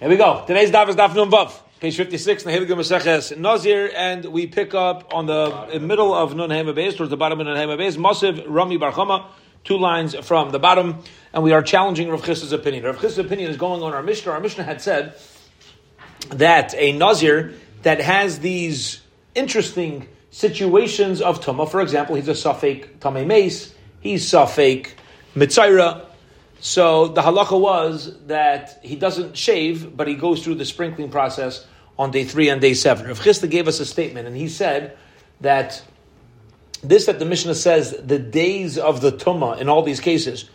Here we go. Today's daf is daf nun vav, page fifty-six. Nehelig Maseches Nazir, and we pick up on the middle of Nun Beis, towards the bottom of Nun Beis. Masiv Rami Barchama, two lines from the bottom, and we are challenging Rav Chisda's opinion. Rav Chisda's opinion is going on our Mishnah. Our Mishnah had said that a Nazir that has these interesting situations of Tumah, for example, he's a Safek Tamei Mace, he's Safek Mitzaira, so the halacha was that he doesn't shave, but he goes through the sprinkling process on day three and day seven. Rav Chisda gave us a statement, and he said that this that the Mishnah says the days of the tumah in all these cases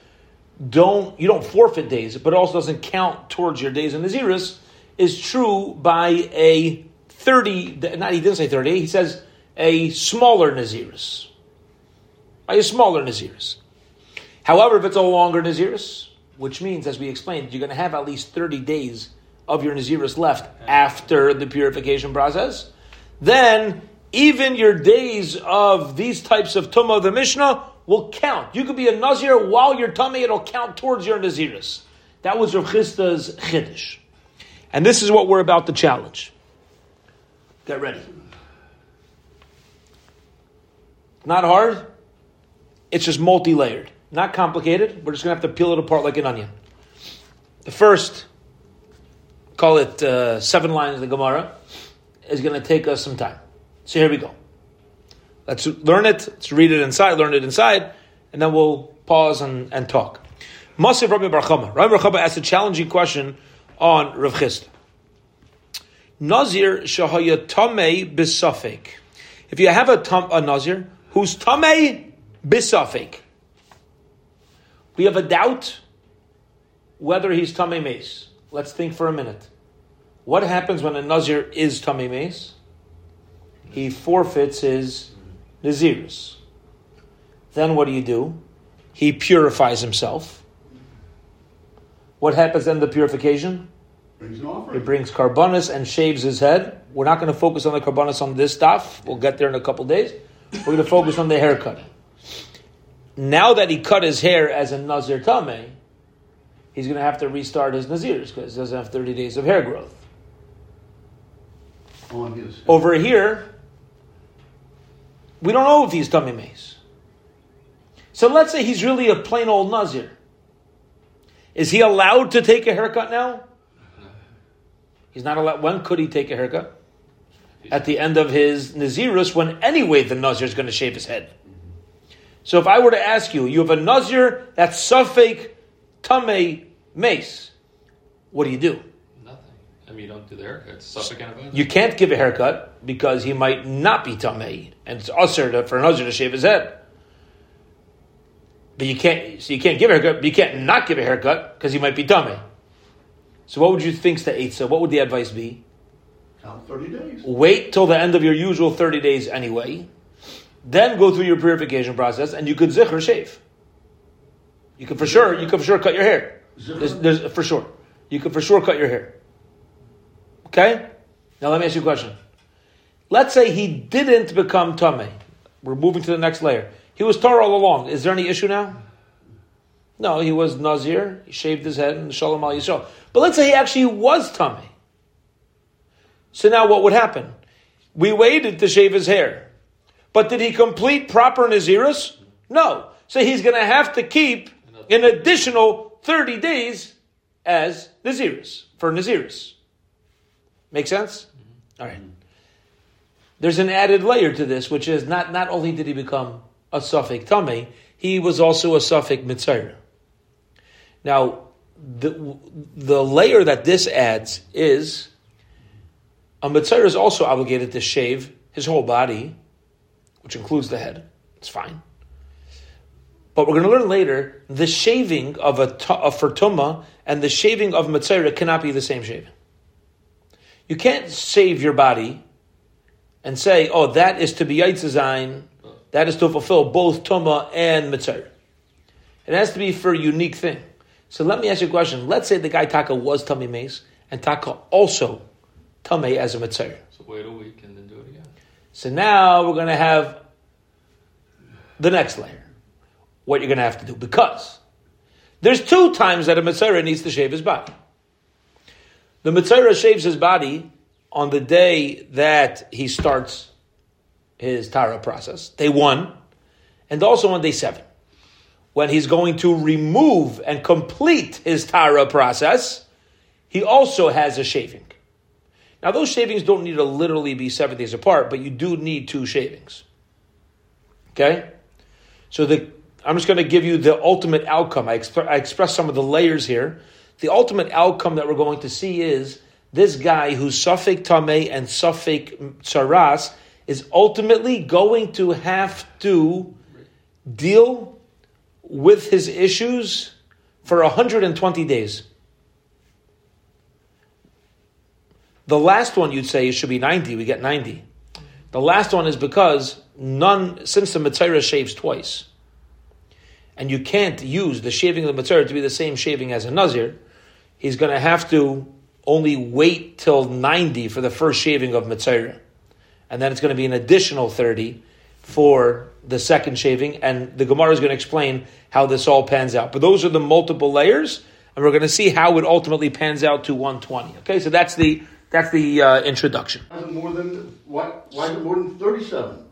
don't you don't forfeit days, but also doesn't count towards your days in Naziris is true by a thirty. Not he didn't say thirty. He says a smaller Naziris. By a smaller Naziris. However, if it's a longer Naziris, which means, as we explained, you're going to have at least 30 days of your Naziris left after the purification process, then even your days of these types of Tumah, of the Mishnah, will count. You could be a Nazir while you're tamei, it'll count towards your Naziris. That was Rav Chisda's Chiddush. And this is what we're about to challenge. Get ready. Not hard, it's just multi layered. Not complicated. We're just going to have to peel it apart like an onion. The first, call it uh, seven lines of the Gemara, is going to take us some time. So here we go. Let's learn it. Let's read it inside, learn it inside, and then we'll pause and, and talk. Masif Rabbi Barchama. Rabbi Barchama asked a challenging question on Rav Chisda. Nazir shahaya tamei bisafik. If you have a, tam, a Nazir who's tamei bisafik, we have a doubt whether he's Tamei Mace. Let's think for a minute. What happens when a Nazir is Tamei Mace? He forfeits his Naziris. Then what do you do? He purifies himself. What happens in the purification? Brings. He brings korbanos and shaves his head. We're not going to focus on the korbanos on this stuff. We'll get there in a couple days. We're going to focus on the haircut now that he cut his hair as a Nazir Tameh, he's going to have to restart his Nazirs because he doesn't have 30 days of hair growth. Over here, we don't know if he's Tameh Mace. So let's say he's really a plain old Nazir. Is he allowed to take a haircut now? He's not allowed. When could he take a haircut? At the end of his Nazirus, when anyway the Nazir is going to shave his head. So if I were to ask you, you have a Nazir that's Safek Tamei Mace, what do you do? Nothing. I mean, you don't do the haircut. It's Safek and You can't give a haircut because he might not be Tamei, and it's usher for a Nazir to shave his head. But you can't, so you can't give a haircut, but you can't not give a haircut because he might be Tamei. So what would you think the Eitzah? What would the advice be? Count 30 days. Wait till the end of your usual 30 days anyway. Then go through your purification process, and you could zikr shave. You could for sure, you could for sure cut your hair. There's, there's, for sure, you could for sure cut your hair. Okay. Now let me ask you a question. Let's say he didn't become tame. We're moving to the next layer. He was tar all along. Is there any issue now? No, he was nazir. He shaved his head and shalom al yisrael. But let's say he actually was tame. So now what would happen? We waited to shave his hair. But did he complete proper Nazirus? No. So he's going to have to keep an additional 30 days as Nazirus, for Nazirus. Make sense? Mm-hmm. All right. There's an added layer to this, which is not, not only did he become a Safek Tame, he was also a Safek Mitzayr. Now, the, the layer that this adds is a Mitzayr is also obligated to shave his whole body which includes the head. It's fine. But we're going to learn later the shaving of a of for tumah and the shaving of mitzvah cannot be the same shaving. You can't shave your body and say, "Oh, that is to be yitzzayin, that is to fulfill both tuma and mitzvah." It has to be for a unique thing. So let me ask you a question. Let's say the guy Taka was tamei mace and Taka also tamei as a mitzayra. So wait a week and then. So now we're going to have the next layer. What you're going to have to do. Because there's two times that a Mitzayra needs to shave his body. The Mitzayra shaves his body on the day that he starts his Tara process, day one, and also on day seven, when he's going to remove and complete his Tara process, he also has a shaving. Now, those shavings don't need to literally be seven days apart, but you do need two shavings. Okay? So the I'm just going to give you the ultimate outcome. I, exp- I express some of the layers here. The ultimate outcome that we're going to see is this guy who's Safek Tameh and Safek Tzaras is ultimately going to have to deal with his issues for 120 days. The last one you'd say it should be 90, we get 90. The last one is because none, since the Mitzayra shaves twice, and you can't use the shaving of the Mitzayra to be the same shaving as a Nazir, he's going to have to only wait till 90 for the first shaving of Mitzayra. And then it's going to be an additional 30 for the second shaving. And the Gemara is going to explain how this all pans out. But those are the multiple layers, and we're going to see how it ultimately pans out to 120. Okay, so that's the that's the uh, introduction. Why is it more than why, why is it more than thirty-seven?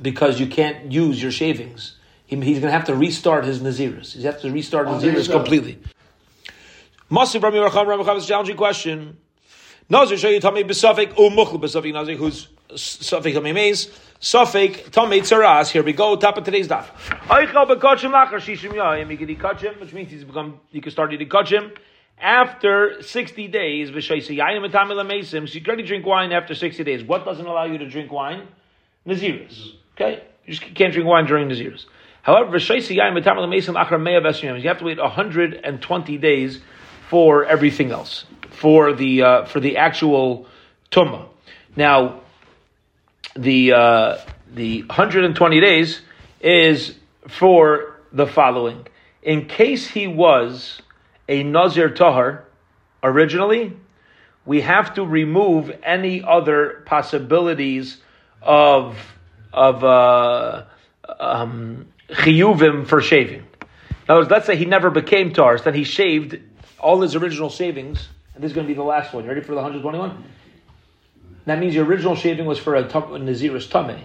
Because you can't use your shavings. He, he's going to have to restart his naziris. He's have to restart On naziris completely. Masif Rami Racham Rami Racham is a challenging question. Nazir show you Tomei Besafik Umuchl Besafik Nazir who's Safik Tomei Maze Safik Tomei Tzaras. Here we go. Top of today's daf. Eichel bekachim lachar shishim yayim. You can kachim, which means he's become. You can start eating kachim after sixty days. So you can only drink wine after sixty days. What doesn't allow you to drink wine? Naziris. Okay, you just can't drink wine during Naziris. However. You have to wait hundred and twenty days for everything else for the uh, for the actual tumma. Now, the uh, the 120 days is for the following. In case he was a Nazir Tahar originally, we have to remove any other possibilities of of uh, um, chiyuvim for shaving. In other words, let's say he never became Tahar, so then he shaved all his original shavings, and this is going to be the last one. You ready for the 121? That means your original shaving was for a, Naziris Tameh,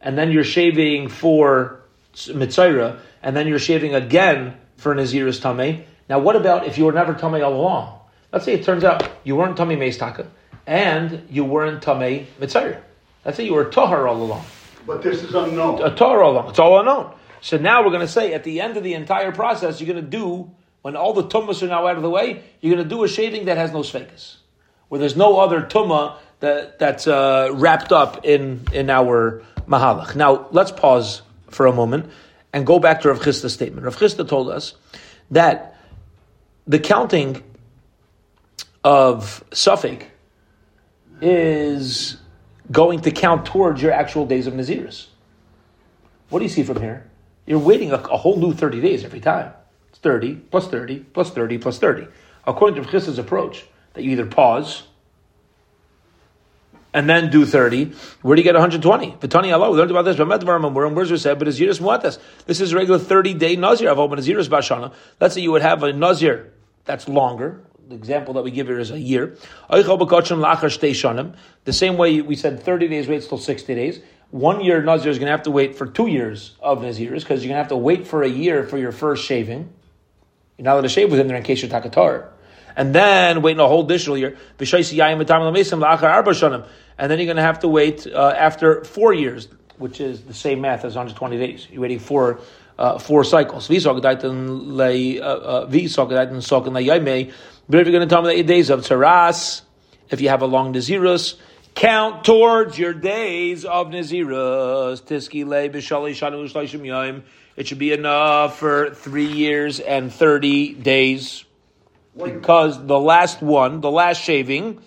and then you're shaving for Mitzayra, and then you're shaving again for Naziris Tameh. Now, what about if you were never Tameh all along? Let's say it turns out you weren't Tameh Meistaka, and you weren't Tameh Mitzayra. Let's say you were Tahar all along But this is unknown. a Torah all along. It's all unknown. So now we're going to say at the end of the entire process, you're going to do when all the tummas are now out of the way. You're going to do a shaving that has no sfekas, where there's no other tumma that that's uh, wrapped up in in our mahalach. Now let's pause for a moment and go back to Rav Chisda's statement. Rav Chisda told us that the counting of Safek is going to count towards your actual days of Naziris. What do you see from here? You're waiting a, a whole new 30 days every time. It's 30, plus 30, plus 30, plus 30. According to Chisda's approach, that you either pause and then do 30. Where do you get 120? Vitani Allah, we learned about this. Where's it said? But Naziris Muatas. This is regular 30 day Nazir. I've opened Bashana. Let's say you would have a Nazir that's longer. The example that we give here is a year. The same way we said 30 days waits till 60 days. One year Nazir is going to have to wait for two years of Naziris because you're going to have to wait for a year for your first shaving. You're not allowed to shave within there in case you're takatar. And then wait a whole additional year. And then you're going to have to wait uh, after four years, which is the same math as 120 days. You're waiting for uh, four cycles. V. Sakadaitan, Sakin, Le Yame. But if you're going to tell me that your days of Taras, if you have a long Nazirus, count towards your days of Nazirus. It should be enough for three years and 30 days because the last one, the last shaving,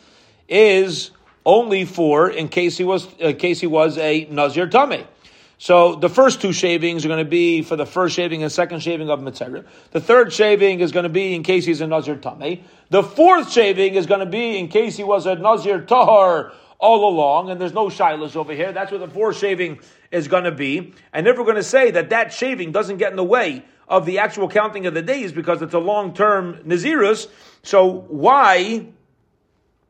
is only for in case he was in case he was a nazir tamei. So the first two shavings are going to be for the first shaving and second shaving of mitzvah. The third shaving is going to be in case he's a nazir tamei. The fourth shaving is going to be in case he was a nazir tahar all along, and there's no shilas over here. That's where the fourth shaving is going to be. And if we're going to say that that shaving doesn't get in the way of the actual counting of the days because it's a long term Nazirus. So why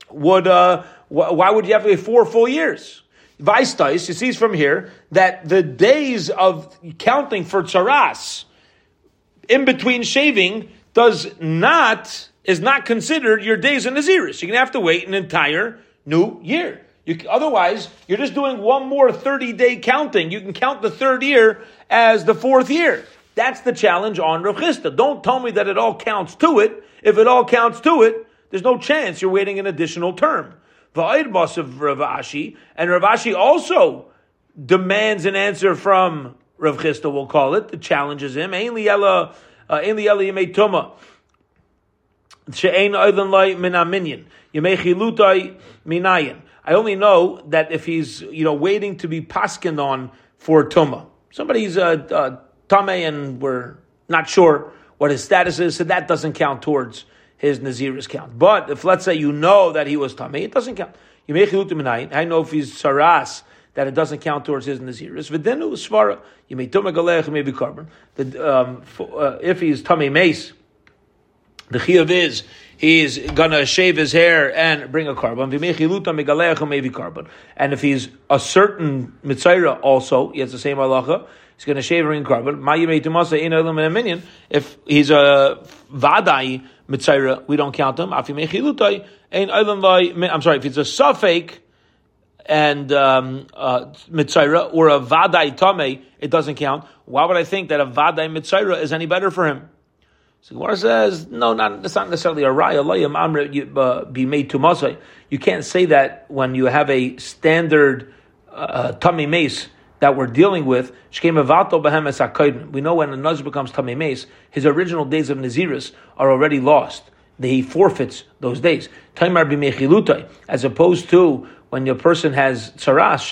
would, uh, why would you have to wait four full years? Weistais, you see from here that the days of counting for tzaras in between shaving does not, is not considered your days in Naziris. You're to have to wait an entire new year. You, otherwise, you're just doing one more 30 day counting. You can count the third year as the fourth year. That's the challenge on Rav Chisda. Don't tell me that it all counts to it. If it all counts to it, there's no chance you're waiting an additional term. Va'id boss of Rav Ashi, and Rav Ashi also demands an answer from Rav Chisda, we'll call it, that challenges him. Ein liyela, uh, yimei tuma. She'ein oilen loy min aminyan. Yimei chilutai minayin. I only know that if he's, you know, waiting to be paskined on for tuma. Somebody's uh, uh, tame and we're not sure what his status is, so that doesn't count towards his Naziris count. But if let's say you know that he was tame, it doesn't count. You make I know if he's tzaras that it doesn't count towards his Naziris. Was svara. You may tuma galech, you may be korban. Um, uh, if he's tame mace, the chiyuv is he's gonna shave his hair and bring a korban. And if he's a certain mitzayra also, he has the same halacha. He's to shave and bring korban. If he's a vadai mitzayra, we don't count him. I'm sorry, if it's a suffix and um, uh, or a vadai tame, it doesn't count. Why would I think that a vadai mitzayra is any better for him? So Gemara says, no, not, it's not necessarily a raya. Uh, be made to masai. You can't say that when you have a standard uh, tamei mace that we're dealing with. We know when a nazir becomes mace, his original days of naziris are already lost. He forfeits those days. As opposed to when your person has tzaras,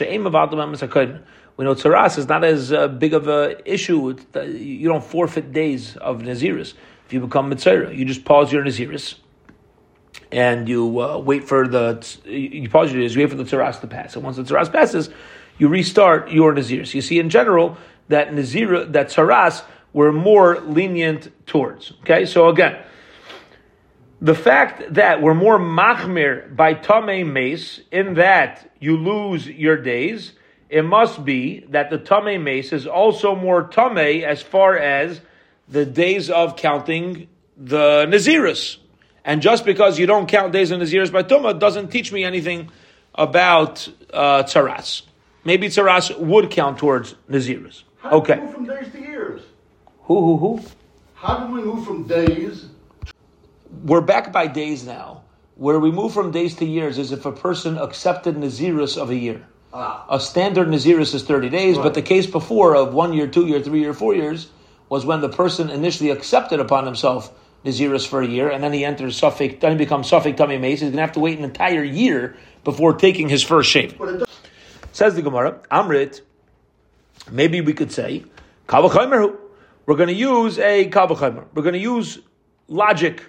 we know tzaras is not as uh, big of an issue. You don't forfeit days of naziris if you become mitzayra. You just pause your naziris and you uh, wait for the you pause your you wait for the tzaras to pass. And once the tzaras passes, you restart your naziris. You see, in general, that nazir that tzaras were more lenient towards. Okay, so again, the fact that we're more machmir by tame mace in that you lose your days, it must be that the tame mace is also more tame as far as the days of counting the Naziris. And just because you don't count days of Naziris by Tumah doesn't teach me anything about uh, Tzaras. Maybe Tzaras would count towards Naziris. How okay. do we move from days to years? Who, who, who? How do we move from days? We're back by days now. Where we move from days to years is if a person accepted Naziris of a year. Ah. A standard Naziris is 30 days, right. but the case before of one year, two year, three year, four years was when the person initially accepted upon himself Naziris for a year, and then he enters Safek, then he becomes Safek Tamei Mace. He's going to have to wait an entire year before taking his first shave. Says the Gemara, Amrit, maybe we could say, We're going to use a Kal Vachomer. We're going to use logic.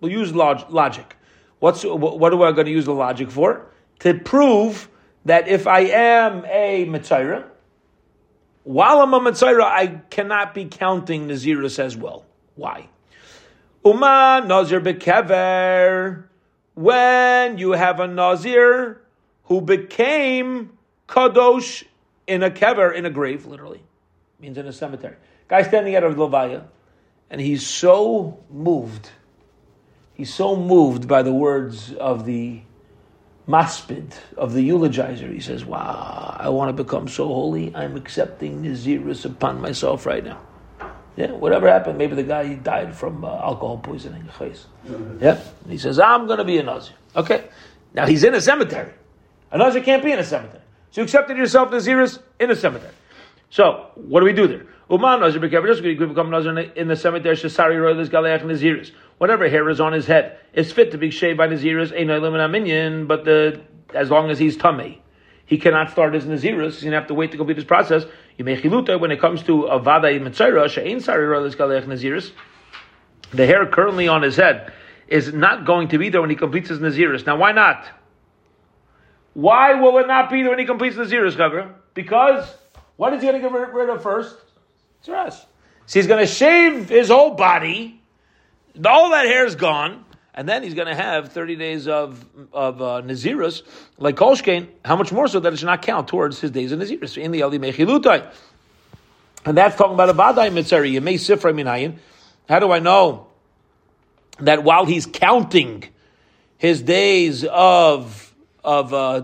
We'll use log- logic. What's, what are I going to use the logic for? To prove that if I am a Mitzayra, while I'm a Mitzayra, I cannot be counting Naziris as well. Why? Uma Nazir bekever. When you have a Nazir who became Kadosh in a kever, in a grave, literally, means in a cemetery. Guy standing out of Levaya, and he's so moved. He's so moved by the words of the maspid of the eulogizer. He says, Wow, I want to become so holy. I'm accepting Naziris upon myself right now. Yeah, whatever happened, maybe the guy he died from uh, alcohol poisoning. Yeah, and he says, I'm going to be a Nazir. Okay, now he's in a cemetery. A Nazir can't be in a cemetery. So you accepted yourself Naziris in a cemetery. So, what do we do there? Uman Nazir just you could become Nazir in the cemetery, Shasari Royalist Galeach Naziris whatever hair is on his head is fit to be shaved by Naziris, a minion, but the as long as he's tamei. He cannot start his Naziris, he's going to have to wait to complete his process. You may chiluta when it comes to a Vada Mitzayra, She'ain Sari Royalist Galeach Naziris, the hair currently on his head is not going to be there when he completes his Naziris. Now, why not? Why will it not be there when he completes the Naziris, cover? Because what is he going to get rid of first? It's So he's going to shave his whole body all that hair is gone, and then he's going to have 30 days of, of uh, Nazirus, like Kolshkein, how much more so that it should not count towards his days of Nazirus, in the Ali Mechilutai. And that's talking about a Vadai Mitzari, Yemei Sifra Minayin. How do I know that while he's counting his days of, of uh,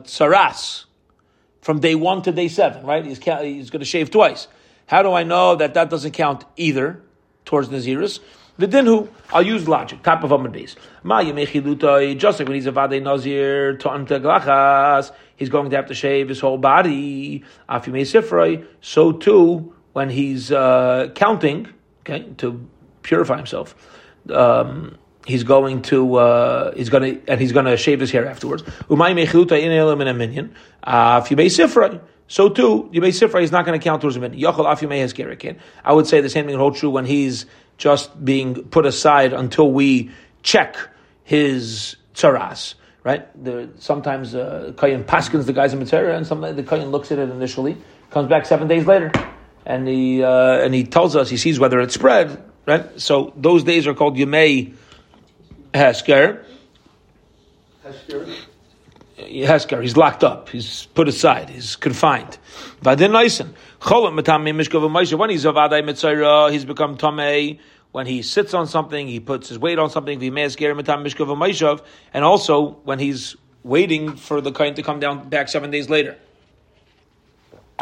from day one to day seven, right? He's, he's going to shave twice. How do I know that that doesn't count either towards Nazirus? The dinhu, I'll use logic. Top of Amud Beis. Ma just like when he's a vade nazir to glachas, he's going to have to shave his whole body. Afimei sifroi. So too, when he's uh, counting, okay, to purify himself, um, he's going to uh, he's going to and he's going to shave his hair afterwards. Umay mechiluta in elam in a minion. Afimei sifroi. So too, Yimei Sifra He's not going to count towards a minyan. Yachol Afimei has Gerikin. I would say the same thing holds true when he's just being put aside until we check his tzaras. Right? The, sometimes uh, Kayan paskins the guys in Mitzvah, and sometimes the Kayan looks at it initially, comes back seven days later, and he uh, and he tells us he sees whether it's spread. Right? So those days are called Yemei Hesker. Hesker. Hesker, he's locked up, he's put aside, he's confined. Vadin Naisen. When he's avadai mitzayra, he's become tamei. When he sits on something, he puts his weight on something. And also when he's waiting for the kain to come down back seven days later.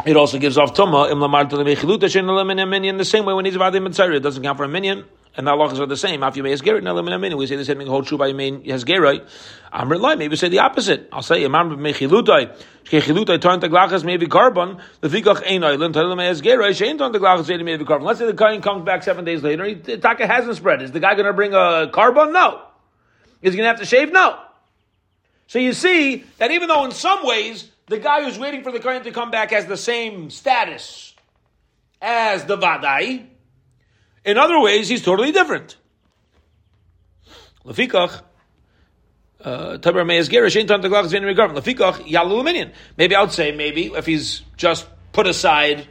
It also gives off tuma in the same way when he's avadai mitzayra, it doesn't count for a minion and the halachas are the same. After you may hasgerit, now we say the same thing. Hold true by main hasgerit. Amr lai. Maybe say the opposite. I'll say Amr mechilutai. Shechilutai turn to glachas maybe korban. The fikach ein oilin. Tell them hasgerit. Shein maybe korban. Let's say the kain comes back seven days later. He, the taka hasn't spread. Is the guy going to bring a korban? No. Is he going to have to shave? No. So you see that even though in some ways the guy who's waiting for the kain to come back has the same status as the vadai. In other ways, he's totally different. Lefikach, uh, Maybe I would say maybe if he's just put aside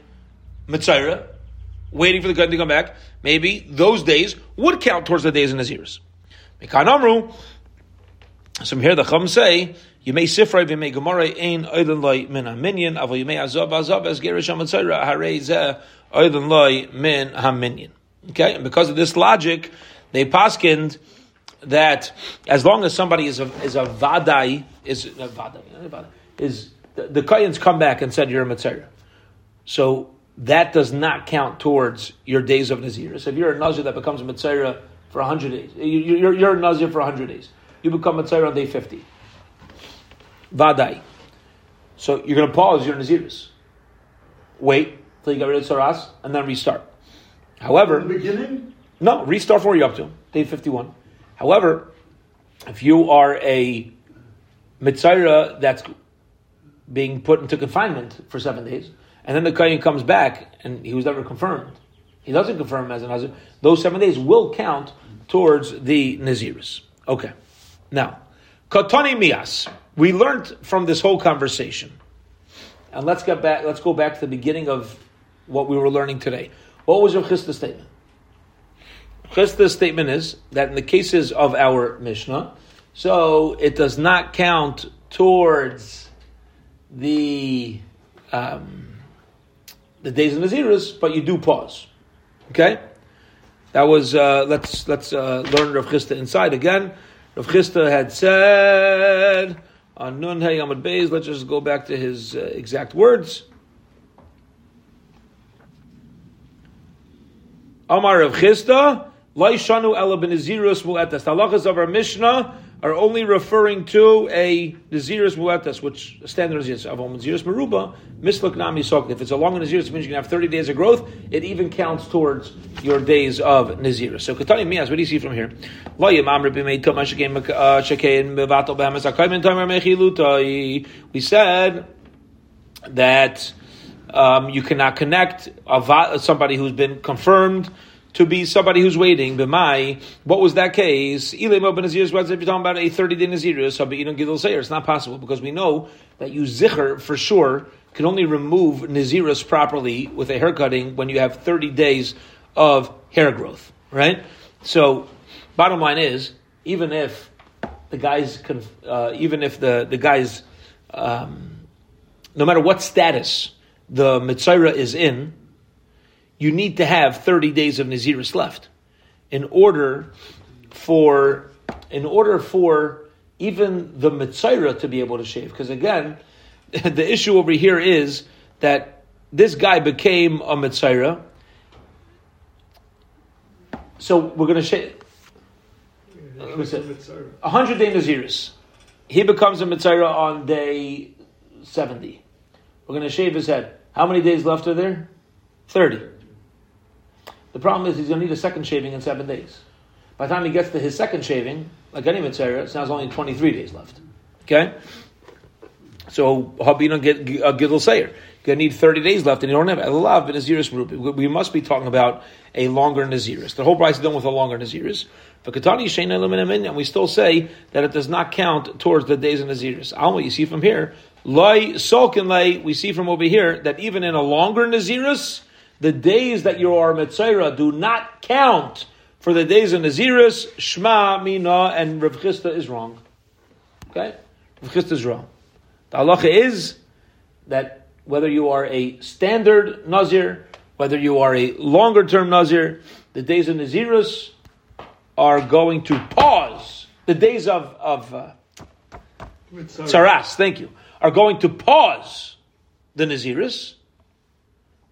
Mitzayra, waiting for the gun to come back, maybe those days would count towards the days in his ears. Mekan So here the Chum say, you may you may gemara, ein oiden loy min ha-minyan, avo you may azov azov as gerish ha-mitzayra, harei zeh oiden loy min ha-minyan. Okay, and because of this logic, they paskind that as long as somebody is a is a vadai is uh, a vadai, is the, the come back and said you're a mitzayra. So that does not count towards your days of Nazir. So if you're a Nazir that becomes a mitzayra for 100 days, you, are you're a Nazir for 100 days. You become mitzayra on day 50. Vadai. So you're going to pause your Naziris. Wait till you get rid of Tzaras and then restart. However, beginning? No, restart from where you're up to, day 51. However, if you are a Mitzayra that's being put into confinement for seven days, and then the Kayan comes back and he was never confirmed, he doesn't confirm as a Nazir, those seven days will count towards the Naziris. Okay. Now, Katani Mias. We learned from this whole conversation. And let's get back, let's go back to the beginning of what we were learning today. What was your Chisda's statement? Chisda's statement is that in the cases of our Mishnah, so it does not count towards the um, the days of Nazirus, but you do pause. Okay, that was uh, let's let's uh, learn Rav Chisda inside again. Rav Chisda had said on Nun Hey Amud. Let's just go back to his uh, exact words. Amar of Chisda, Laishanu Ela Benazirus Mu'etas. The halachas of our Mishnah are only referring to a Nazirus Mu'etas, which standard is of Nazirus Maruba, Misluk Nami Sok. If it's a long Nazirus, it means you can have 30 days of growth. It even counts towards your days of Nazirus. So Katani Mias, what do you see from here? Uh, we said that um, you cannot connect a, somebody who's been confirmed to be somebody who's waiting. B'mai, what was that case? Ilay Mo Nazirus, what if you're talking about a 30 day Nazirus, so but you don't give those It's not possible because we know that you zikr for sure can only remove Nazirus properly with a haircutting when you have 30 days of hair growth, right? So, bottom line is, even if the guy's, conf- uh, even if the the guy's, um, no matter what status the mitzayra is in, you need to have thirty days of naziris left in order for in order for even the mitzayra to be able to shave. Because again, the issue over here is that this guy became a mitzayra. So we're going to shave. A hundred day Naziris. He becomes a mitzayra on day 70. We're going to shave his head. How many days left are there? 30. The problem is he's going to need a second shaving in seven days. By the time he gets to his second shaving, like any mitzayra, it's now only 23 days left. Okay? So, Habina get a uh, Gidl Sayer. You're going to need 30 days left, and you don't have Naziris. We must be talking about a longer Naziris. The whole price is done with a longer Naziris. And we still say that it does not count towards the days of Naziris. Alma, you see from here, Loi Solkin Lay, we see from over here that even in a longer Naziris, the days that you are Mitzayra do not count for the days of Naziris, Shema, Mina, and Rav Chisda is wrong. Okay? Rav Chisda is wrong. The halacha is that whether you are a standard Nazir, whether you are a longer term Nazir, the days of Naziris are going to pause. The days of, of uh, Tzaras, thank you, are going to pause the Naziris,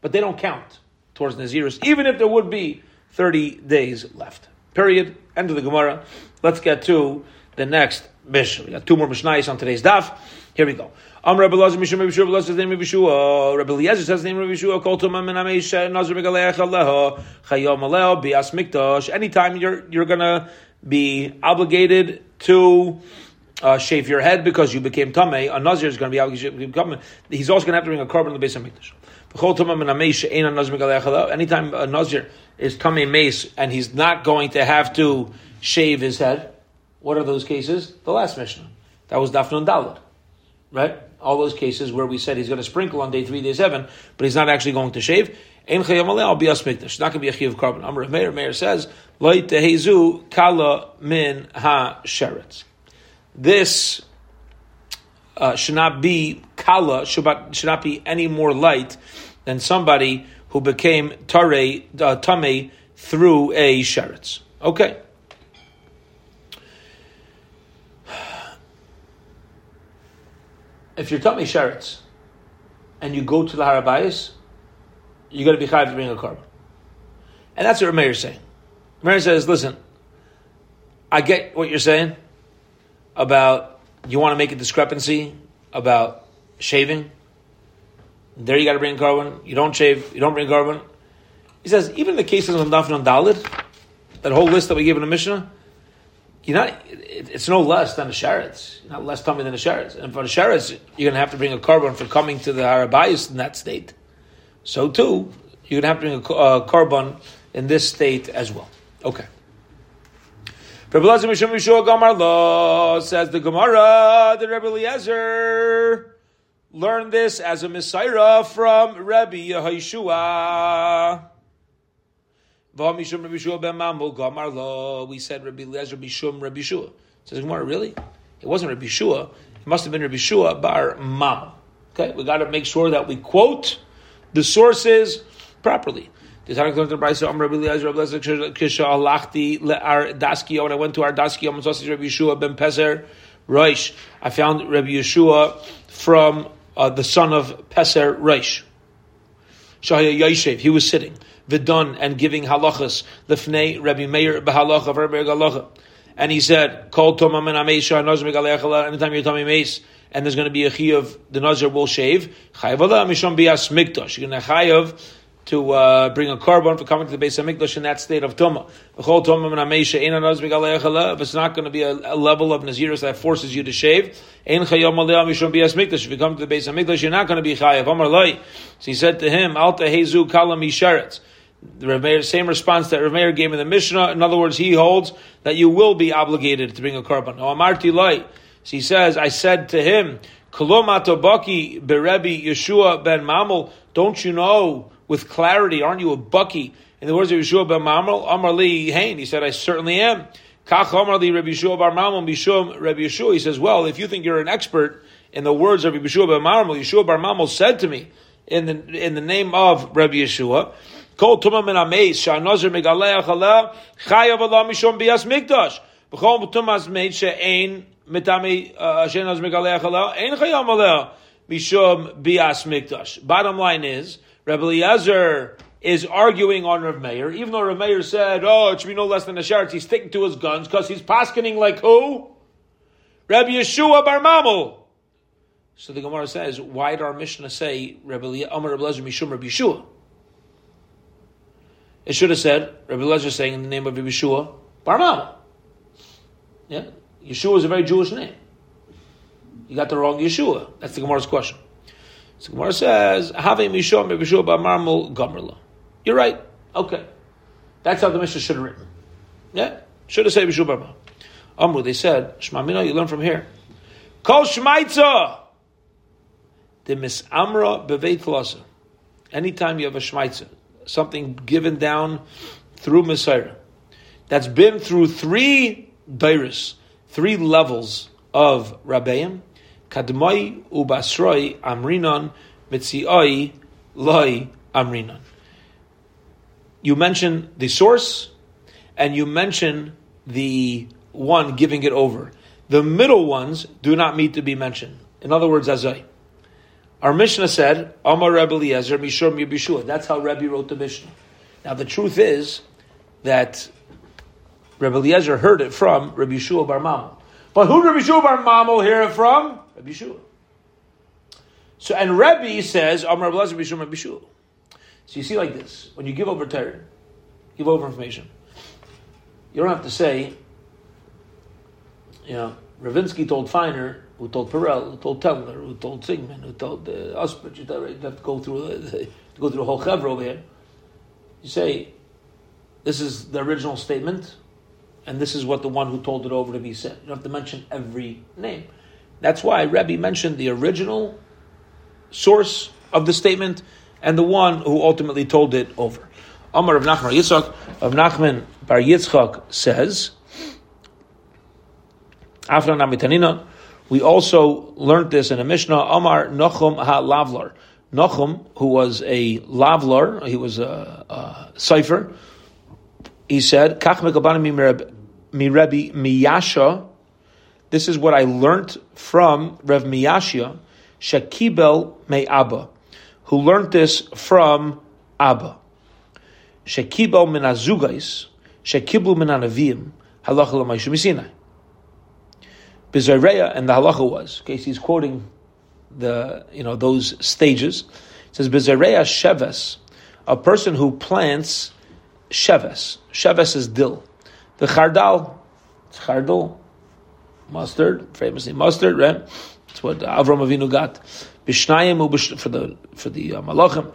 but they don't count towards Naziris, even if there would be 30 days left. Period. End of the Gemara. Let's get to the next Mishnah. We got two more Mishnahs on today's daf. Here we go. Am Rabbi Lazar Mishum Rabbi Shua, Lazar's name Rabbi Shua. Rabbi Eliezer says name Rabbi Shua. Kol Tumam and Amesh Nazar Megaleach Aleha Chayom Aleha Bias Mikdash. Anytime you're you're gonna be obligated to uh, shave your head because you became tamei, a nazir is going to be become. He's also going to have to bring a korban to the base of mikdash. Anytime a nazir is tamei mace and he's not going to have to shave his head, what are those cases? The last Mishnah. That was Dafnun Dalad. Right? All those cases where we said he's going to sprinkle on day three, day seven, but he's not actually going to shave. It's not going to be a chiv korban. Amr of Meir, Meir says, Loi tehezu kala min ha sheretz. This uh, should not be kala, should not, should not be any more light than somebody who became tare, uh, tame through a sheretz. Okay. if you're tamei sheretz and you go to the Har Habayis, you're going to be chayav to bring a korban. And that's what Rameir is saying. Rameir says, listen, I get what you're saying about you want to make a discrepancy about shaving. There you got to bring korban. You don't shave, you don't bring korban. He says, even the cases of Dafn and Dalit, that whole list that we gave in the Mishnah, you're not, it's no less than a sheretz. Not less tamei than a sheretz. And for the sheretz, you're going to have to bring a korban for coming to the Har Habayis in that state. So too, you're going to have to bring a uh, korban in this state as well. Okay. Says the Gemara, the Rebbe Eliezer learned this as a Messiah from Rabbi Yehoshua. We said Rabbi Eliezer Bishum Rabbi Shua. Says Gemara, really? It wasn't Rabbi Shua. It must have been Rabbi Shua Bar Mam. Okay, we got to make sure that we quote the sources properly. When I went to our Daskio, Mazosi Rabbi Yeshua ben Peser Roish. I found Rabbi Yeshua from uh, the son of Peser Roish. Shahya Yoshev. He was sitting vidon and giving halachas lefnei Rabbi Meir behalacha Rabbi Galacha. And he said, "Kol tomam and ameisha nazir megalechala." Anytime you're tamei mace, and there's going to be a Chi of the nazir will shave. Chayav mishon bias mikdash. You're going to chayav to uh, bring a korban for coming to the base of Mikdash in that state of Tumah. If it's not going to be a, a level of Nazirus that forces you to shave, if you come to the base of Mikdash, you're not going to be chayav. So he said to him, the same response that Rameir gave in the Mishnah. In other words, he holds that you will be obligated to bring a korban. Now, so he says, I said to him, Kolomatobaki berebi Yeshua ben Mamel, don't you know with clarity, aren't you a bucky? In the words of Yeshua ben Mamel, Amar li Hain, he said, I certainly am. Kach Omar li Rabbi Yeshua bar Mamon bishum Rabbi Yeshua. He says, well, if you think you're an expert in the words of Rabbi Yeshua bar Mamon, Yeshua bar Mamon said to me in the in the name of Rabbi Yeshua, Kol tuma min ameis sha'nazir megaleach aleh chayav Allah mishum bias mikdash. B'chol tumas meid she'ein mitami uh, she'nazir megaleach aleh ein chayav aleh mishum bias mikdash. Bottom line is, Rabbi Eliezer is arguing on Rav Meir, even though Rav Meir said, oh, it should be no less than a sharet, he's sticking to his guns because he's paskening like who? Rabbi Yeshua Bar Mamul. So the Gemara says, why did our Mishnah say Rabbi Amar Rabbi Lezer Mishum Yeshua? It should have said Rabbi Lezer saying in the name of Rabbi Yeshua Bar Mamul. Yeah, Yeshua is a very Jewish name. You got the wrong Yeshua. That's the Gemara's question. So Gemara says, "Have Yeshua Bar Gomerla." You're right. Okay. That's how the Mishnah should have written. Yeah? Should have said Bishul Barma. Amru, they said, Shmamina, you learn from here. Kol Shmaitza! The Misamra Beveit Lasa. Anytime you have a Shmaitza, something given down through Messiah, that's been through three dairis, three levels of Rabbeim, Kadmai Ubasroi Amrinon Mitzioi Loi Amrinon you mention the source and you mention the one giving it over. The middle ones do not need to be mentioned. In other words, Azai. Our Mishnah said, Amar Rebbe Eliezer. That's how Rebbe wrote the Mishnah. Now the truth is that Rebbe Eliezer heard it from Rebbe Yeshua Bar Mamel. But who did Rebbe Yeshua Bar Mamel hear it from? Yeshua. So, and Rebbe says, Amar Rebbe Eliezer, Mishur Yibishua. So you see like this, when you give over Torah, give over information, you don't have to say, you know, Ravinsky told Feiner, who told Perel, who told Tendler, who told Sigmund, who told uh, Usbridge, you have to go through, uh, to go through the whole chevra over here. You say, this is the original statement, and this is what the one who told it over to be said. You don't have to mention every name. That's why Rebbe mentioned the original source of the statement and the one who ultimately told it over. Amar of Nachman Yitzchak of Nachman Bar Yitzchak says, Afran Amitanina, we also learned this in a Mishnah, Amar Nochum Ha-Lavlar. Nochum, who was a Lavlar, he was a, a cipher, he said, Kach Mirebi Miyasha, this is what I learned from Rev Miyashia, Shekibel Me Abba who learned this from Abba. Shekibel min azugais, shekiblu min anavim, halacha l'maishu misinai. Bizareya, and the halacha was, okay, so he's quoting the, you know, those stages. It says, Bizareya sheves, a person who plants sheves. Sheves is dill. The chardal, chardal, mustard, famously mustard, right? That's what Avram Avinu got. For the for the uh, malachim.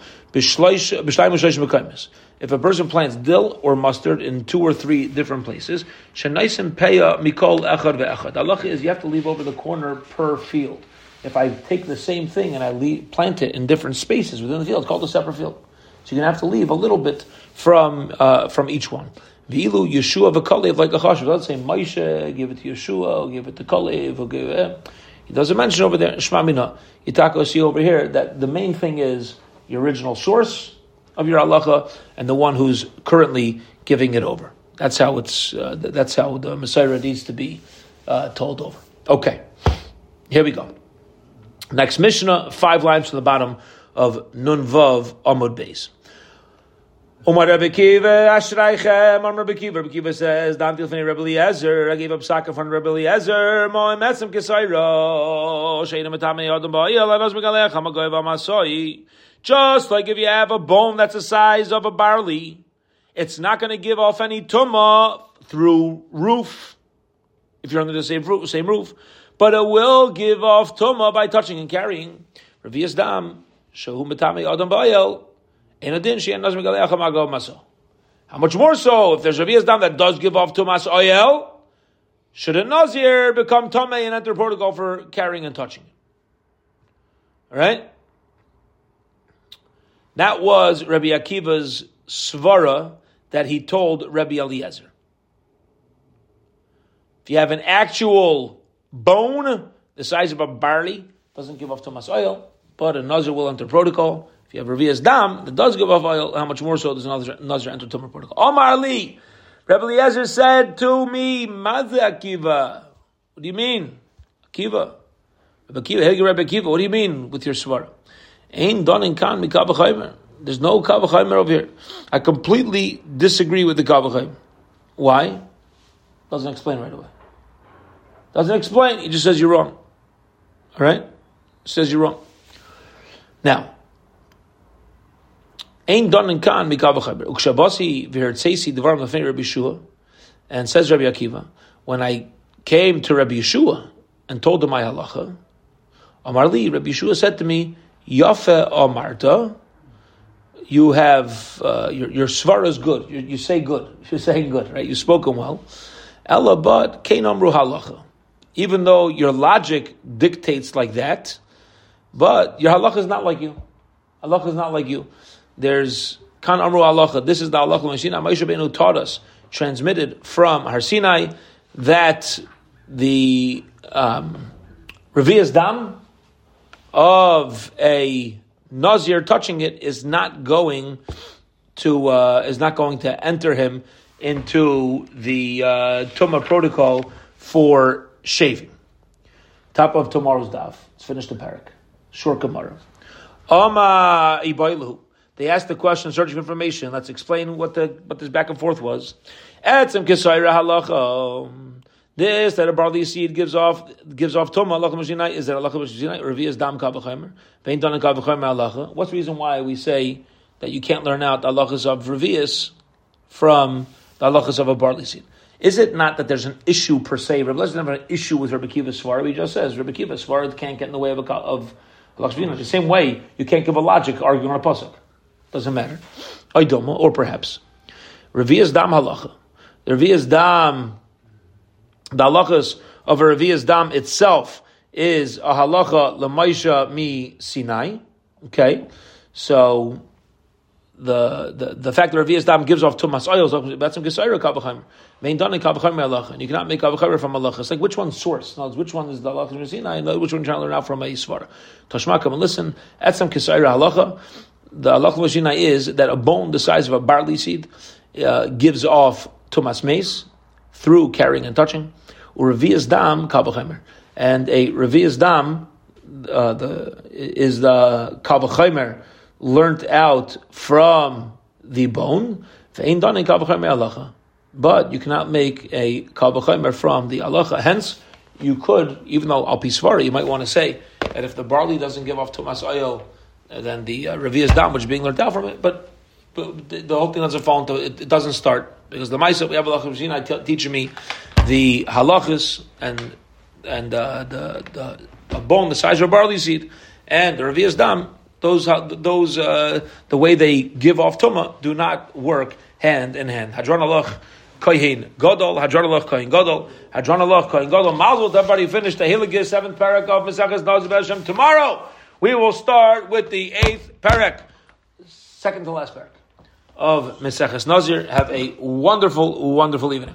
If a person plants dill or mustard in two or three different places, shenaisim peya mikol is you have to leave over the corner per field. If I take the same thing and I leave, plant it in different spaces within the field, it's called a separate field. So you're gonna have to leave a little bit from uh, from each one. V'ilu Yeshua v'kalev like a chashuv. Let's say Moshe, give it to Yeshua, or give it to Kalev, or give it. He doesn't mention over there, Shema Mina. Yitako see over here that the main thing is the original source of your halacha and the one who's currently giving it over. That's how it's. Uh, that's how the Messiah needs to be uh, told over. Okay, here we go. Next Mishnah, five lines from the bottom of Nun Vav Amud Beis. Umar Rebbe Kiva, Ashreichem, Umar Rebbe Kiva. Rebbe Kiva says, Dam Tilfani Rebbe Eliezer, I gave up Saka from Rebbe Eliezer, Moy Metzim Kisayro, Sheina Matami Yodam Ba'il, Anos Megalech, Hamagoy V'Masoi. Just like if you have a bone that's the size of a barley, it's not going to give off any tumah through roof, if you're under the same roof, same roof, but it will give off tumah by touching and carrying. Revius Dam, Shehu Matami Yodam Ba'il, in adin she How much more so if there's a Dam that does give off Tumas Oyel? Should a Nazir become Tomei and enter protocol for carrying and touching it? Alright? That was Rabbi Akiva's svara that he told Rabbi Eliezer. If you have an actual bone the size of a barley, doesn't give off Tomas oil, but a Nazir will enter protocol. If you have Revias Dam, that does give off oil, how much more so does another Nazir enter Tumor protocol? Omar Ali, Rebbe Eliezer said to me, Mazda Akiva. What do you mean? Akiva. Rebbe Akiva, Rebbe Akiva, what do you mean with your svara? Ain't done in Khan Mikabachaimer. There's no Kal Vachomer over here. I completely disagree with the Kal Vachomer. Why? Doesn't explain right away. Doesn't explain. He just says you're wrong. All right? Says you're wrong. Now, Ain done in kan mikavachaber. Ukshabasi v'hertzeisi devar lefnei Rabbi Yehoshua, and says Rabbi Akiva, when I came to Rabbi Yehoshua and told him my halacha, Amar li, Rabbi Yehoshua said to me, Yafe Amarta, you have uh, your your svara is good. You, you, say good. You're saying good, right? You've spoken well. Ella, but kein amru halacha. Even though your logic dictates like that, but your halacha is not like you. Halacha is not like you. There's kan amru halacha. This is the halacha Mashina Moshe Rabbeinu taught us, transmitted from Har Sinai, that the um, Revias Dam of a Nazir touching it is not going to uh, is not going to enter him into the uh, protocol for shaving. Top of tomorrow's daf. Let's finish the parak. Short Gemara. Ama ibaylu. They asked the question, searching for information. Let's explain what the what this back and forth was. Etzem kisayra halacha. This that a barley seed gives off gives off toma halacha mashinai is that halacha mashinai or via dam kal vachomer. Vein dana kal vachomer halacha. What's the reason why we say that you can't learn out the halachas of revius from the halachas of a barley seed? Is it not that there's an issue per se? Rabbi doesn't have an issue with Rabbi Kiva's Svara. He just says Rabbi Svara can't get in the way of a, of halachas. The same way you can't give a logic arguing on a pasuk. Doesn't matter. Oidoma, or perhaps. Revias dam halacha. The Revias dam, the halachas of a Revias dam itself is a halacha lemaisha mi Sinai. Okay, so the, the, the fact that Revias dam gives off tumas oils, that's some gesayra kal vachomer. Main done in kal vachomer halacha, and you cannot make kal vachomer from halacha. It's like which one's source? Which one is the halacha from Sinai, and which one you're trying to learn out from a svara. Tashma, come and listen. At some kesayra halacha the Allah Mashina is that a bone the size of a barley seed uh, gives off tumas mace through carrying and touching. Revias dam kal vachomer, and a revias dam uh, the is the kal vachomer learnt out from the bone. But you cannot make a kal vachomer from the alacha. Hence, you could, even though al pisvara, you might want to say that if the barley doesn't give off tumas oil then the uh, Revias Dam, which is being learned out from it. But, but the, the, whole thing doesn't fall into it, it doesn't start because the Maisa we have a Shina teaching me the halachas and and uh, the, the a bone the size of a barley seed and the Revias Dam. Those those uh, the way they give off tuma do not work hand in hand. Hadran alach kohen gadol, hadran alach kohen gadol, hadran alach kohen gadol. Mazel, everybody finished the Hiligis seventh paragraph of Meseches Nazir tomorrow. We will start with the eighth parak, second to last parak of Meseches Nazir. Have a wonderful, wonderful evening.